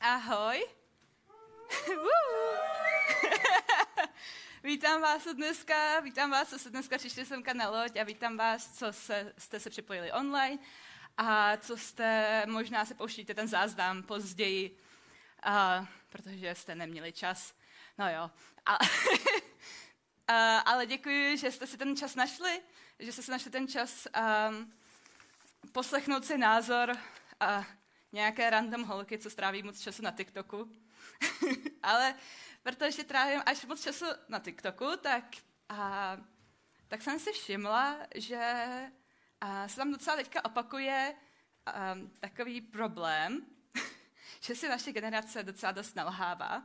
Ahoj. vítám vás dneska, vítám vás, co se dneska přišli semka na loď a vítám vás, co se, jste se připojili online a co jste, možná se pouštíte ten záznam později, a, protože jste neměli čas. No jo. A, a, ale děkuji, že jste si ten čas našli, že jste si našli ten čas um, poslechnout si názor a nějaké random holky, co stráví moc času na TikToku. Ale protože trávím až moc času na TikToku, tak, a, tak jsem si všimla, že a, se tam docela teďka opakuje a, takový problém, že si naše generace docela dost nalhává.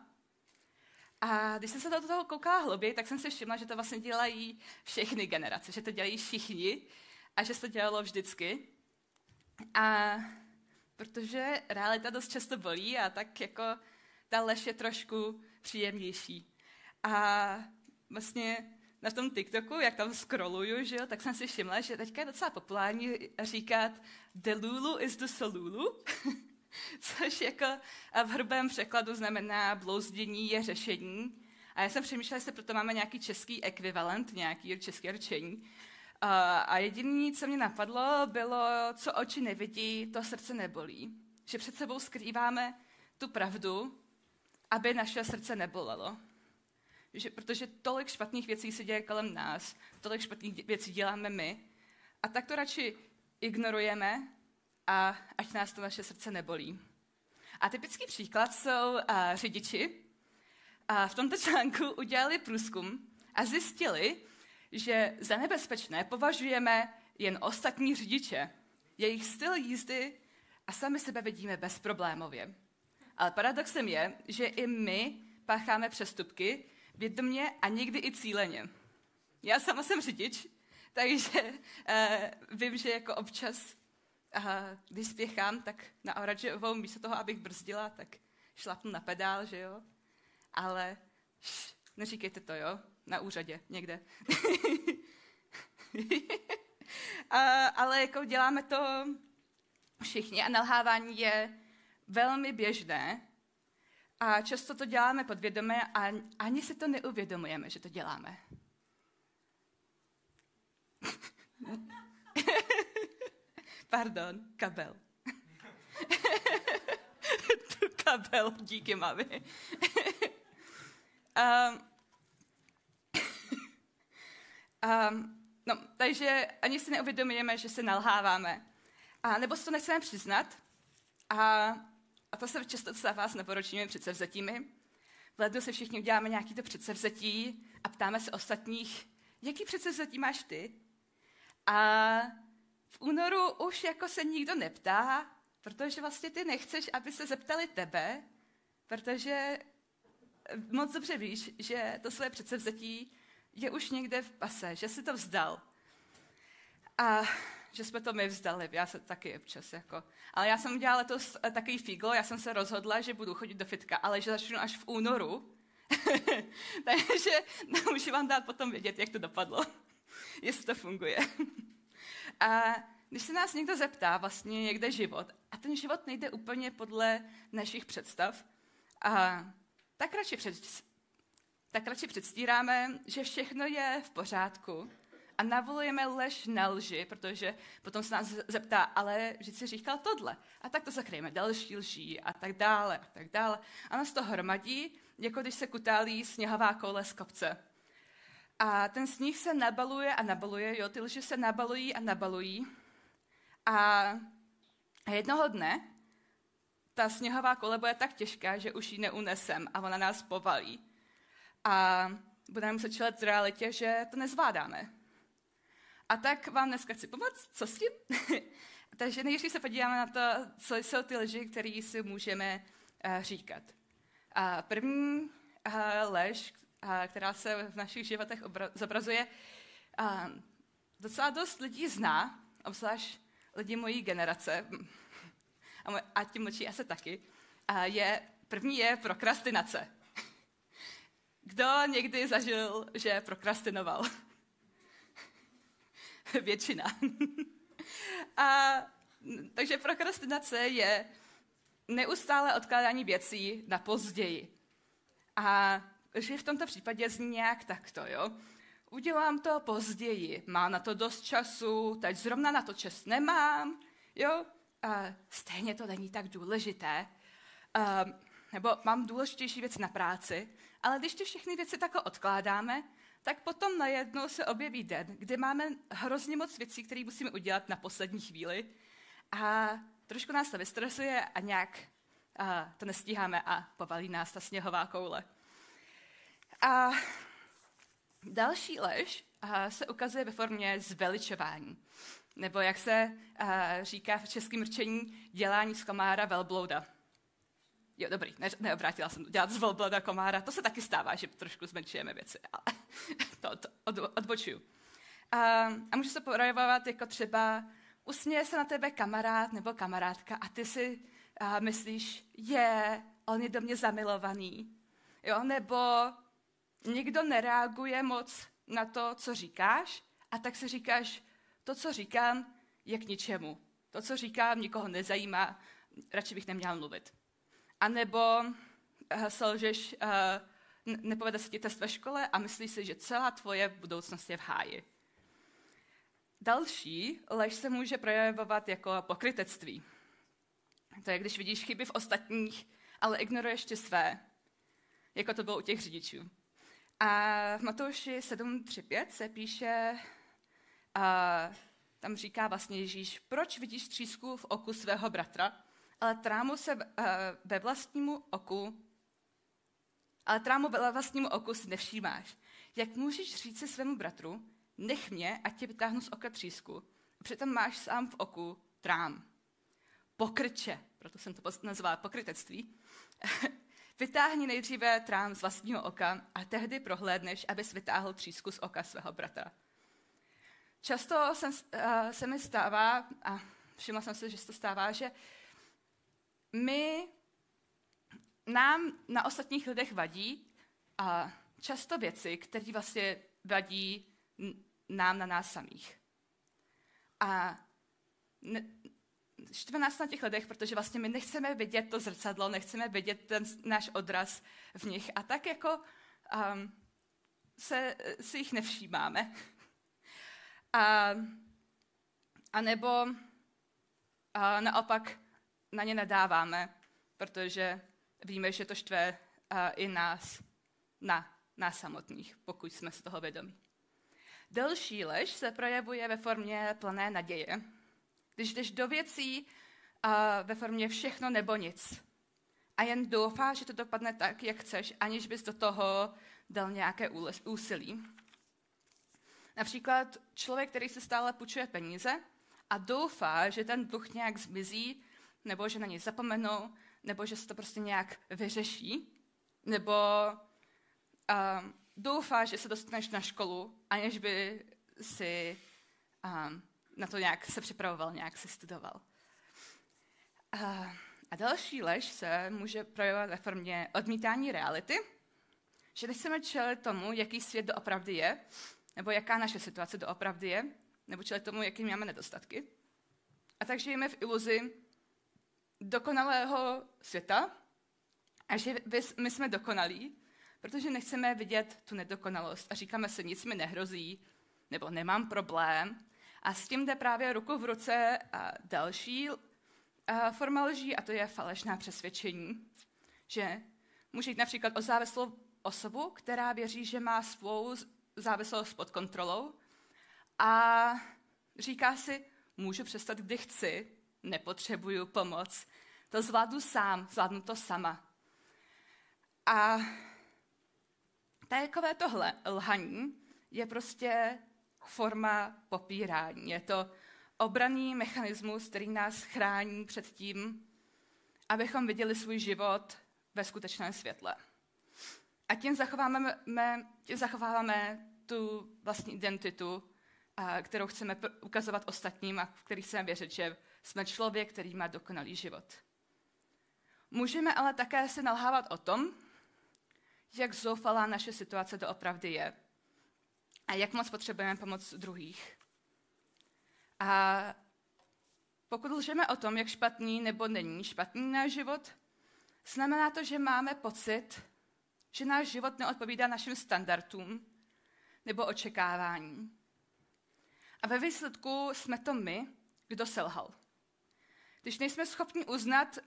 A když jsem se do toho koukala hlouběji, tak jsem si všimla, že to vlastně dělají všechny generace, že to dělají všichni a že se to dělalo vždycky. A protože realita dost často bolí a tak jako ta lež je trošku příjemnější. A vlastně na tom TikToku, jak tam scrolluju, že jo, tak jsem si všimla, že teďka je docela populární říkat the Lulu is the Solulu, což jako v hrubém překladu znamená blouzdění je řešení. A já jsem přemýšlela, jestli proto máme nějaký český ekvivalent, nějaký český A jediné, co mě napadlo, bylo, co oči nevidí, to srdce nebolí. Že před sebou skrýváme tu pravdu, aby naše srdce nebolelo. Že, protože tolik špatných věcí se děje kolem nás, tolik špatných věcí děláme my, a tak to radši ignorujeme a ať nás to naše srdce nebolí. A typický příklad jsou a, řidiči. A v tomto článku udělali průzkum a zjistili, že za nebezpečné považujeme jen ostatní řidiče, jejich styl jízdy a sami sebe vidíme bezproblémově. Ale paradoxem je, že i my pácháme přestupky vědomě a někdy i cíleně. Já sama jsem řidič, takže uh, vím, že jako občas, uh, když spěchám, tak na oranžovou místo toho, abych brzdila, tak šlapnu na pedál, že jo? Ale š, neříkejte to, jo? Na úřadě někde. a, ale jako děláme to všichni a nalhávání je velmi běžné a často to děláme podvědomě a ani si to neuvědomujeme, že to děláme. Pardon, kabel. kabel, díky mami. um, Um, no, takže ani si neuvědomujeme, že se nalháváme. A nebo si to nechceme přiznat. A, a to se často stává s neporočními předsevzetími. V lednu se všichni uděláme nějaký to předsevzetí a ptáme se ostatních, jaký předsevzetí máš ty? A v únoru už jako se nikdo neptá, protože vlastně ty nechceš, aby se zeptali tebe, protože moc dobře víš, že to své předsevzetí je už někde v pase, že si to vzdal. A že jsme to my vzdali, já se taky občas jako. Ale já jsem udělala to takový fíglo, já jsem se rozhodla, že budu chodit do fitka, ale že začnu až v únoru. Takže můžu vám dát potom vědět, jak to dopadlo, jestli to funguje. a když se nás někdo zeptá vlastně někde život, a ten život nejde úplně podle našich představ, a tak radši před, tak radši předstíráme, že všechno je v pořádku a navolujeme lež na lži, protože potom se nás zeptá, ale že si říkal tohle. A tak to zakryjeme další lží a tak dále a tak dále. A nás to hromadí, jako když se kutálí sněhová koule z kopce. A ten sníh se nabaluje a nabaluje, jo, ty lži se nabalují a nabalují. A jednoho dne ta sněhová kole bude tak těžká, že už ji neunesem a ona nás povalí a budeme muset čelit realitě, že to nezvládáme. A tak vám dneska chci pomoct, co s tím? Takže nejdřív se podíváme na to, co jsou ty lži, které si můžeme uh, říkat. A první uh, lež, uh, která se v našich životech obra- zobrazuje, uh, docela dost lidí zná, obzvlášť lidi mojí generace, a, moj, a ti mladší asi taky, uh, je, první je prokrastinace. Kdo někdy zažil, že prokrastinoval? Většina. A takže prokrastinace je neustále odkládání věcí na později. A že v tomto případě zní nějak takto, jo. Udělám to později, mám na to dost času, teď zrovna na to čas nemám, jo. A stejně to není tak důležité. A, nebo mám důležitější věci na práci, ale když ty všechny věci takhle odkládáme, tak potom najednou se objeví den, kdy máme hrozně moc věcí, které musíme udělat na poslední chvíli a trošku nás to vystresuje a nějak a to nestíháme a povalí nás ta sněhová koule. A další lež a, se ukazuje ve formě zveličování. Nebo jak se a, říká v českém rčení, dělání z komára velblouda. Jo, dobrý, ne, neobrátila jsem dělat z velblouda komára. To se taky stává, že trošku zmenšujeme věci, ale to, to od, odbočuju. A, a může se projevovat jako třeba usměje se na tebe kamarád nebo kamarádka a ty si a myslíš, je, on je do mě zamilovaný. Jo, nebo někdo nereaguje moc na to, co říkáš a tak si říkáš, to, co říkám, je k ničemu. To, co říkám, nikoho nezajímá, radši bych neměl mluvit. A nebo uh, selžeš, uh, nepovede se ti test ve škole a myslíš si, že celá tvoje budoucnost je v háji. Další lež se může projevovat jako pokrytectví. To je, když vidíš chyby v ostatních, ale ignoruješ ty své, jako to bylo u těch řidičů. A v Matouši 7.3.5 se píše, a tam říká vlastně Ježíš, proč vidíš třísku v oku svého bratra, ale trámu se ve vlastnímu oku, ale trámu ve vlastnímu oku si nevšímáš. Jak můžeš říct si svému bratru, nech mě, ať tě vytáhnu z oka třísku, a přitom máš sám v oku trám pokrče, proto jsem to nazvala pokrytectví, vytáhni nejdříve trám z vlastního oka a tehdy prohlédneš, abys vytáhl třísku z oka svého bratra. Často jsem, uh, se mi stává, a všimla jsem si, že se to stává, že my, nám na ostatních lidech vadí a často věci, které vlastně vadí nám na nás samých. A ne, štve nás na těch lidech, protože vlastně my nechceme vidět to zrcadlo, nechceme vidět ten náš odraz v nich a tak jako um, se, si jich nevšímáme. A, a nebo a naopak na ně nedáváme, protože víme, že to štve i nás, na nás samotných, pokud jsme z toho vědomí. Další lež se projevuje ve formě plné naděje. Když jdeš do věcí ve formě všechno nebo nic. A jen doufá, že to dopadne tak, jak chceš, aniž bys do toho dal nějaké úsilí. Například člověk, který se stále půjčuje peníze a doufá, že ten dluh nějak zmizí, nebo že na něj zapomenou, nebo že se to prostě nějak vyřeší, nebo uh, doufá, že se dostaneš na školu, aniž by si um, na to nějak se připravoval, nějak se studoval. A, a další lež se může projevovat ve formě odmítání reality, že nechceme čelit tomu, jaký svět doopravdy je, nebo jaká naše situace doopravdy je, nebo čelit tomu, jaký máme nedostatky. A tak žijeme v iluzi dokonalého světa a že my jsme dokonalí, protože nechceme vidět tu nedokonalost a říkáme se, nic mi nehrozí, nebo nemám problém, a s tím jde právě ruku v ruce a další forma lží, a to je falešná přesvědčení. Že může jít například o závislou osobu, která věří, že má svou závislost pod kontrolou a říká si, můžu přestat, kdy chci, nepotřebuju pomoc, to zvládnu sám, zvládnu to sama. A takové tohle lhaní je prostě forma popírání. Je to obraný mechanismus, který nás chrání před tím, abychom viděli svůj život ve skutečném světle. A tím zachováváme, tím zachováváme tu vlastní identitu, kterou chceme ukazovat ostatním a v který chceme věřit, že jsme člověk, který má dokonalý život. Můžeme ale také se nalhávat o tom, jak zoufalá naše situace doopravdy je a jak moc potřebujeme pomoc druhých. A pokud lžeme o tom, jak špatný nebo není špatný náš život, znamená to, že máme pocit, že náš život neodpovídá našim standardům nebo očekávání. A ve výsledku jsme to my, kdo selhal. Když nejsme schopni uznat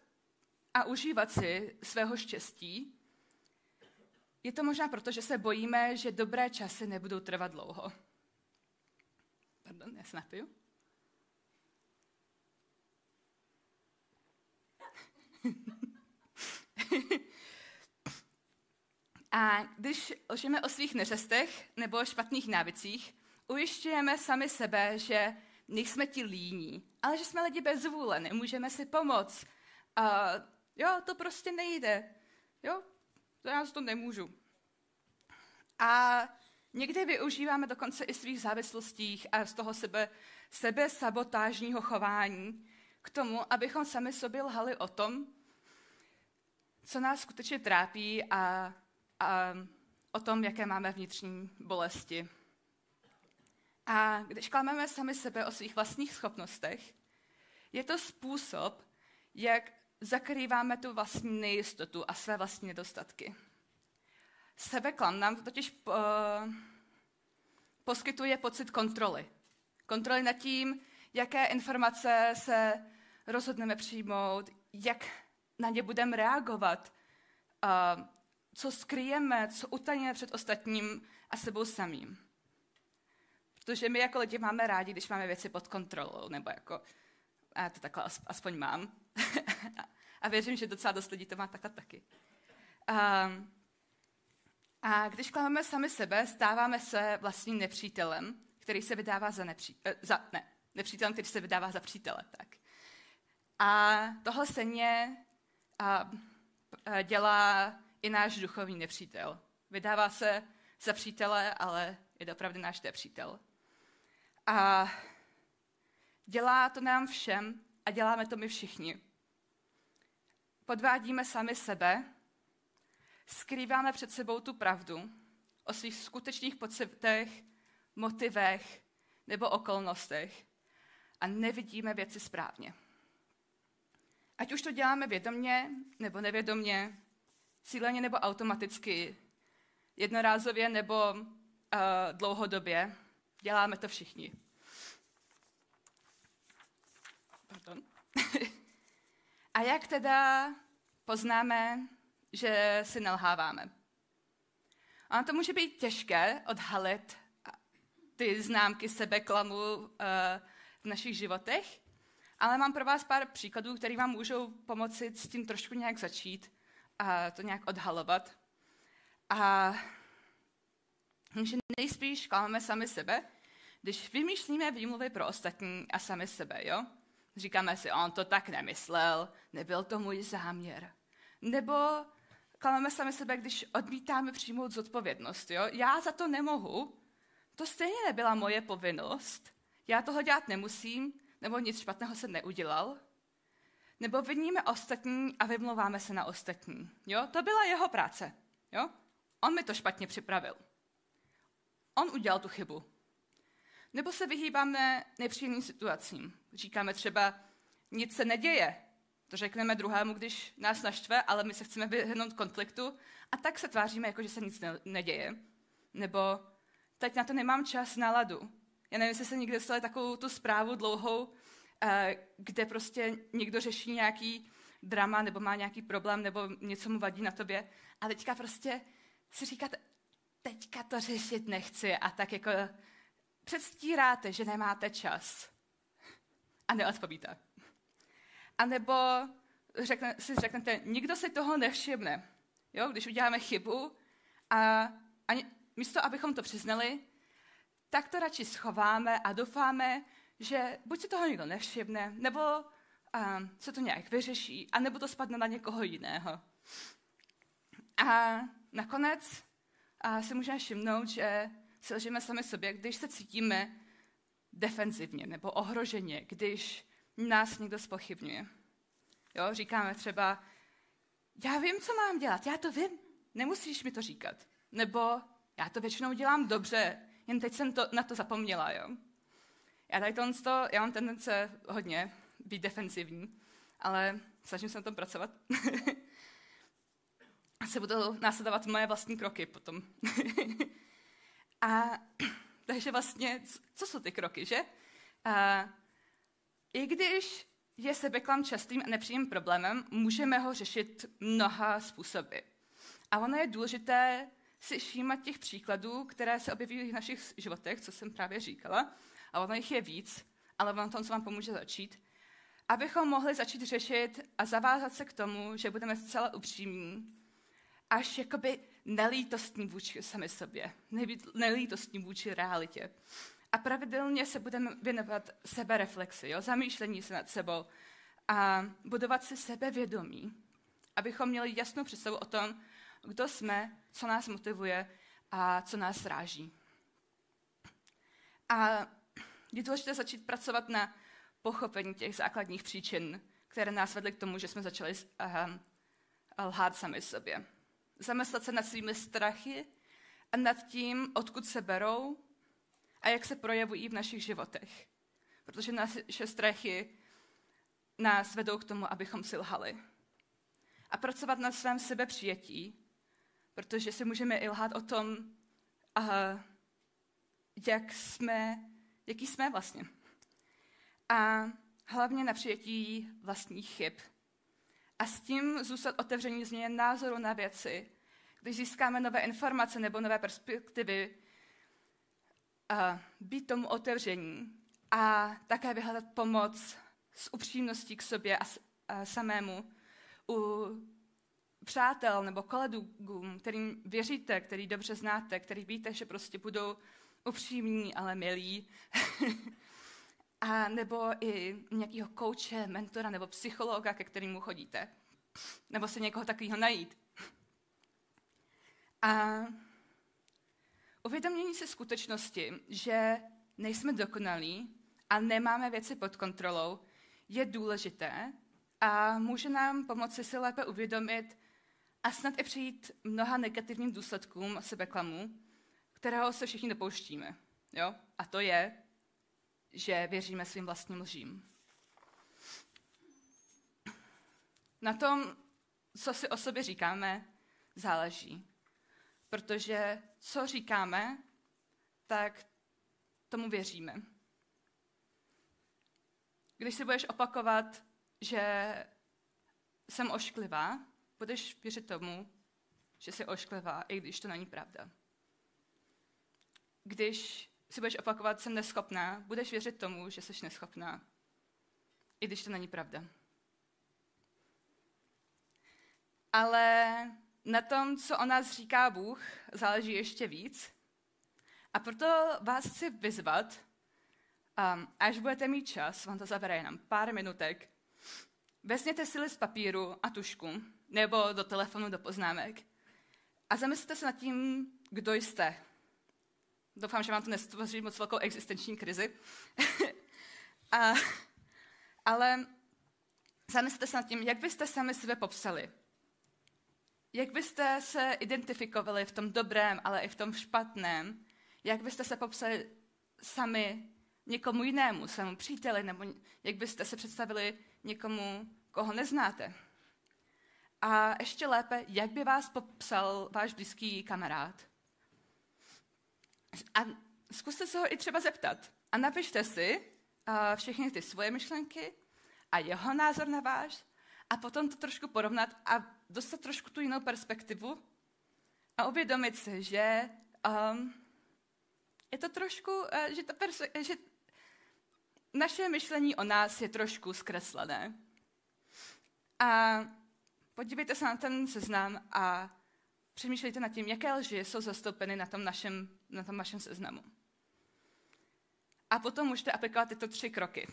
a užívat si svého štěstí, je to možná proto, že se bojíme, že dobré časy nebudou trvat dlouho. Pardon, já se napiju. A když lžeme o svých neřestech nebo špatných návicích, ujišťujeme sami sebe, že nejsme ti líní, ale že jsme lidi bez vůle, nemůžeme si pomoct. A jo, to prostě nejde. Jo, to já to nemůžu. A někdy využíváme dokonce i svých závislostí a z toho sebe, sebe sabotážního chování k tomu, abychom sami sobě lhali o tom, co nás skutečně trápí a, a o tom, jaké máme vnitřní bolesti. A když klameme sami sebe o svých vlastních schopnostech, je to způsob, jak zakrýváme tu vlastní nejistotu a své vlastní nedostatky. Sebeklam nám to totiž uh, poskytuje pocit kontroly. Kontroly nad tím, jaké informace se rozhodneme přijmout, jak na ně budeme reagovat, uh, co skryjeme, co utajíme před ostatním a sebou samým. Protože my jako lidi máme rádi, když máme věci pod kontrolou, nebo jako, já to takhle aspoň mám. a věřím, že docela dost lidí to má takhle taky. Um, a když klameme sami sebe, stáváme se vlastním nepřítelem, který se vydává za, nepří, eh, za ne, nepřítelem, který se vydává za přítele. Tak. A tohle stejně a, a dělá i náš duchovní nepřítel. Vydává se za přítele, ale je opravdu náš nepřítel. A dělá to nám všem a děláme to my všichni. Podvádíme sami sebe, skrýváme před sebou tu pravdu o svých skutečných pocitech, motivech nebo okolnostech a nevidíme věci správně. Ať už to děláme vědomně nebo nevědomně, cíleně nebo automaticky, jednorázově nebo uh, dlouhodobě, děláme to všichni. Pardon. a jak teda poznáme, že si nelháváme? Ono to může být těžké odhalit ty známky sebeklamu uh, v našich životech, ale mám pro vás pár příkladů, které vám můžou pomoci s tím trošku nějak začít a to nějak odhalovat. A že nejspíš klameme sami sebe, když vymýšlíme výmluvy pro ostatní a sami sebe, jo? Říkáme si, on to tak nemyslel, nebyl to můj záměr. Nebo klameme sami sebe, když odmítáme přijmout zodpovědnost, jo? Já za to nemohu, to stejně nebyla moje povinnost, já toho dělat nemusím, nebo nic špatného jsem neudělal. Nebo viníme ostatní a vymlouváme se na ostatní. Jo? To byla jeho práce. Jo? On mi to špatně připravil. On udělal tu chybu. Nebo se vyhýbáme nepříjemným situacím. Říkáme třeba, nic se neděje. To řekneme druhému, když nás naštve, ale my se chceme vyhnout konfliktu a tak se tváříme, jako že se nic ne- neděje. Nebo teď na to nemám čas, náladu. Já nevím, jestli se někdy dostali takovou tu zprávu dlouhou, eh, kde prostě někdo řeší nějaký drama nebo má nějaký problém nebo něco mu vadí na tobě a teďka prostě si říkáte, teďka to řešit nechci a tak jako předstíráte, že nemáte čas a neodpovíte. A nebo řekne, si řeknete, nikdo si toho nevšimne. Jo, když uděláme chybu a ani, místo, abychom to přiznali, tak to radši schováme a doufáme, že buď si toho nikdo nevšimne, nebo um, se to nějak vyřeší, a nebo to spadne na někoho jiného. A nakonec a si můžeme všimnout, že si lžeme sami sobě, když se cítíme defenzivně nebo ohroženě, když nás někdo spochybňuje. Jo, říkáme třeba, já vím, co mám dělat, já to vím, nemusíš mi to říkat. Nebo já to většinou dělám dobře, jen teď jsem to, na to zapomněla. Jo. Já tady to, já mám tendence hodně být defensivní, ale snažím se na tom pracovat. se budou následovat moje vlastní kroky potom. a takže vlastně, co jsou ty kroky, že? A, I když je sebeklam častým a nepříjemným problémem, můžeme ho řešit mnoha způsoby. A ono je důležité si všímat těch příkladů, které se objeví v našich životech, co jsem právě říkala, a ono jich je víc, ale ono to, co vám pomůže začít, abychom mohli začít řešit a zavázat se k tomu, že budeme zcela upřímní, až jakoby nelítostní vůči sami sobě, nelítostní vůči realitě. A pravidelně se budeme věnovat sebereflexi, jo? zamýšlení se nad sebou a budovat si sebevědomí, abychom měli jasnou představu o tom, kdo jsme, co nás motivuje a co nás ráží. A je důležité začít pracovat na pochopení těch základních příčin, které nás vedly k tomu, že jsme začali uh, lhát sami sobě. Zamyslet se nad svými strachy a nad tím, odkud se berou a jak se projevují v našich životech. Protože naše strachy nás vedou k tomu, abychom si lhali. A pracovat na svém sebepřijetí, protože si můžeme i lhát o tom, uh, jak jsme, jaký jsme vlastně. A hlavně na přijetí vlastních chyb. A s tím zůstat otevření změně názoru na věci, když získáme nové informace nebo nové perspektivy, být tomu otevření a také vyhledat pomoc s upřímností k sobě a, samému u přátel nebo kolegů, kterým věříte, který dobře znáte, který víte, že prostě budou upřímní, ale milí. a nebo i nějakého kouče, mentora nebo psychologa, ke kterému chodíte. Nebo si někoho takového najít. A uvědomění se skutečnosti, že nejsme dokonalí a nemáme věci pod kontrolou, je důležité a může nám pomoci si lépe uvědomit a snad i přijít mnoha negativním důsledkům sebeklamu, kterého se všichni dopouštíme. Jo? A to je, že věříme svým vlastním lžím. Na tom, co si o sobě říkáme, záleží. Protože co říkáme, tak tomu věříme. Když si budeš opakovat, že jsem ošklivá, budeš věřit tomu, že jsi ošklivá, i když to není pravda. Když si budeš opakovat, jsem neschopná, budeš věřit tomu, že jsi neschopná, i když to není pravda. Ale na tom, co o nás říká Bůh, záleží ještě víc. A proto vás chci vyzvat, um, až budete mít čas, vám to zabere jenom pár minutek, vezměte si list papíru a tušku, nebo do telefonu, do poznámek a zamyslete se nad tím, kdo jste. Doufám, že vám to nestvoří moc velkou existenční krizi. a, ale zamyslete se nad tím, jak byste sami sebe popsali. Jak byste se identifikovali v tom dobrém, ale i v tom špatném? Jak byste se popsali sami někomu jinému, svému příteli, nebo jak byste se představili někomu, koho neznáte? A ještě lépe, jak by vás popsal váš blízký kamarád? A zkuste se ho i třeba zeptat. A napište si uh, všechny ty svoje myšlenky a jeho názor na váš a potom to trošku porovnat a dostat trošku tu jinou perspektivu a uvědomit si, že um, je to trošku, uh, že, ta perse- že naše myšlení o nás je trošku zkreslené. A podívejte se na ten seznam a přemýšlejte nad tím, jaké lži jsou zastoupeny na tom našem, na tom našem seznamu. A potom můžete aplikovat tyto tři kroky.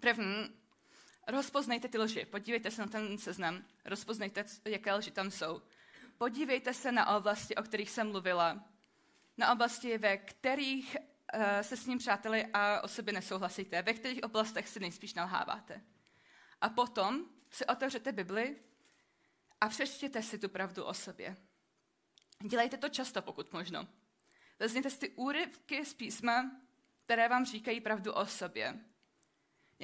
První, rozpoznejte ty lži. Podívejte se na ten seznam, rozpoznejte, jaké lži tam jsou. Podívejte se na oblasti, o kterých jsem mluvila. Na oblasti, ve kterých uh, se s ním přáteli a o sobě nesouhlasíte. Ve kterých oblastech si nejspíš nalháváte. A potom si otevřete Bibli a přečtěte si tu pravdu o sobě. Dělejte to často, pokud možno. Vezměte si ty úryvky z písma, které vám říkají pravdu o sobě.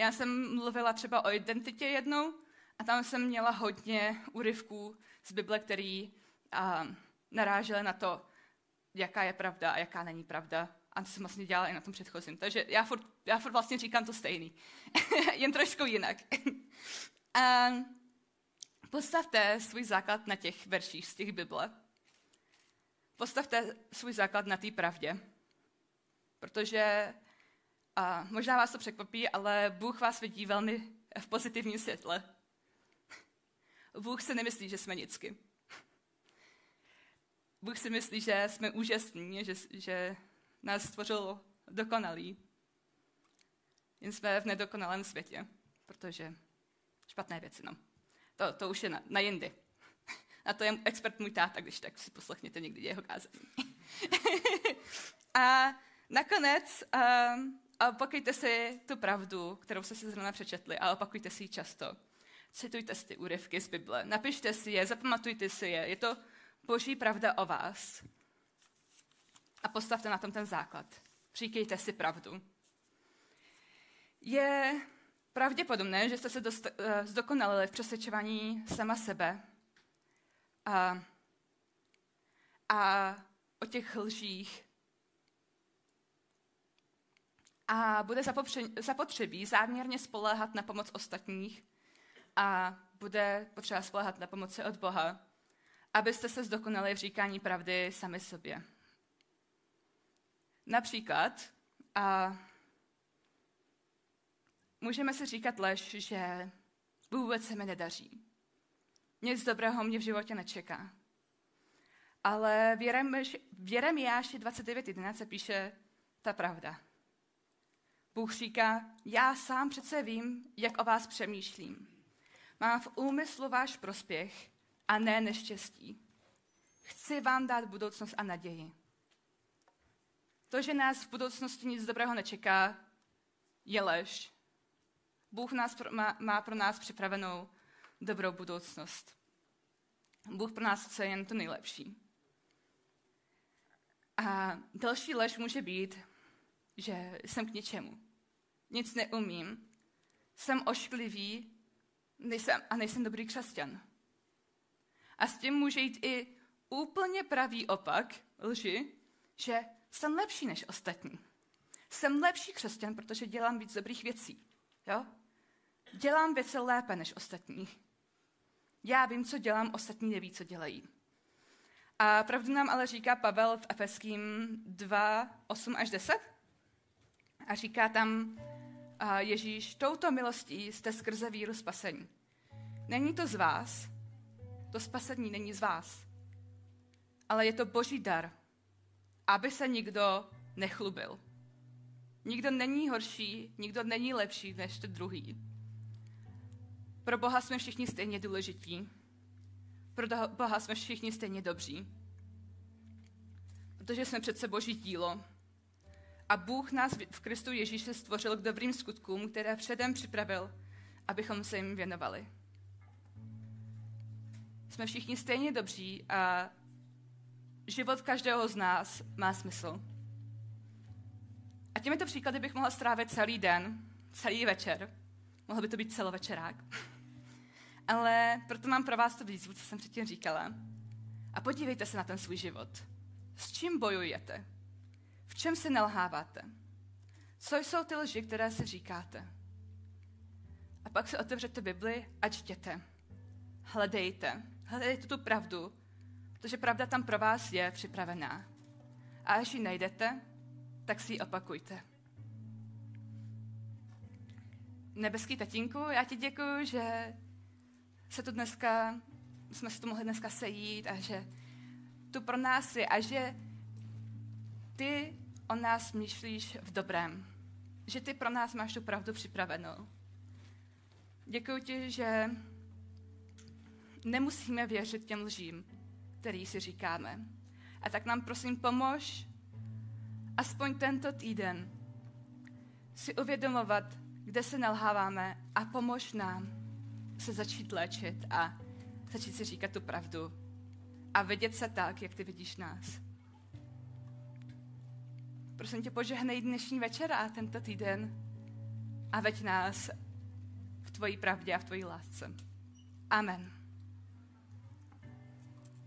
Já jsem mluvila třeba o identitě jednou a tam jsem měla hodně úryvků z Bible, který a, narážely na to, jaká je pravda a jaká není pravda. A to jsem vlastně dělala i na tom předchozím. Takže já furt, já furt vlastně říkám to stejný. Jen trošku jinak. a postavte svůj základ na těch verších z těch Bible. Postavte svůj základ na té pravdě. Protože a možná vás to překvapí, ale Bůh vás vidí velmi v pozitivním světle. Bůh se nemyslí, že jsme nicky. Bůh si myslí, že jsme úžasní, že, že nás stvořil dokonalý. Jen jsme v nedokonalém světě, protože špatné věci, no. To, to už je na, na jindy. A to je expert můj táta, když tak si poslechněte někdy jeho kázání. a nakonec um, opakujte si tu pravdu, kterou jste si zrovna přečetli a opakujte si ji často. Citujte si ty úryvky z Bible, napište si je, zapamatujte si je. Je to boží pravda o vás. A postavte na tom ten základ. Říkejte si pravdu. Je pravděpodobné, že jste se dost, uh, zdokonalili v přesvědčování sama sebe a, a o těch lžích. A bude zapotřebí záměrně spoléhat na pomoc ostatních a bude potřeba spoléhat na pomoci od Boha, abyste se zdokonali v říkání pravdy sami sobě. Například, a můžeme si říkat lež, že vůbec se mi nedaří. Nic dobrého mě v životě nečeká. Ale v Jeremiáši 29.11 se píše ta pravda. Bůh říká, já sám přece vím, jak o vás přemýšlím. Mám v úmyslu váš prospěch a ne neštěstí. Chci vám dát budoucnost a naději. To, že nás v budoucnosti nic dobrého nečeká, je lež. Bůh nás, má, má pro nás připravenou dobrou budoucnost. Bůh pro nás chce jen to nejlepší. A další lež může být, že jsem k ničemu. Nic neumím. Jsem ošklivý nejsem, a nejsem dobrý křesťan. A s tím může jít i úplně pravý opak lži, že jsem lepší než ostatní. Jsem lepší křesťan, protože dělám víc dobrých věcí. Jo? Dělám věci lépe než ostatní. Já vím, co dělám, ostatní neví, co dělají. A pravdu nám ale říká Pavel v Efeským 2, 8 až 10. A říká tam a Ježíš, touto milostí jste skrze víru spasení. Není to z vás, to spasení není z vás, ale je to boží dar, aby se nikdo nechlubil. Nikdo není horší, nikdo není lepší než ten druhý. Pro Boha jsme všichni stejně důležití. Pro Boha jsme všichni stejně dobří. Protože jsme přece boží dílo. A Bůh nás v Kristu Ježíši stvořil k dobrým skutkům, které předem připravil, abychom se jim věnovali. Jsme všichni stejně dobří a život každého z nás má smysl. A těmito příklady bych mohla strávit celý den, celý večer. Mohl by to být celovečerák. Ale proto mám pro vás to výzvu, co jsem předtím říkala. A podívejte se na ten svůj život. S čím bojujete? V čem se nelháváte? Co jsou ty lži, které se říkáte? A pak se otevřete Bibli a čtěte. Hledejte. Hledejte tu pravdu, protože pravda tam pro vás je připravená. A až ji najdete, tak si ji opakujte. Nebeský tatínku, já ti děkuji, že se tu dneska, jsme se tu mohli dneska sejít a že tu pro nás je a že ty o nás myšlíš v dobrém. Že ty pro nás máš tu pravdu připravenou. Děkuji ti, že nemusíme věřit těm lžím, který si říkáme. A tak nám prosím pomož aspoň tento týden si uvědomovat, kde se nalháváme a pomož nám se začít léčit a začít si říkat tu pravdu a vidět se tak, jak ty vidíš nás. Prosím tě, požehnej dnešní večer a tento týden a veď nás v tvojí pravdě a v tvojí lásce. Amen.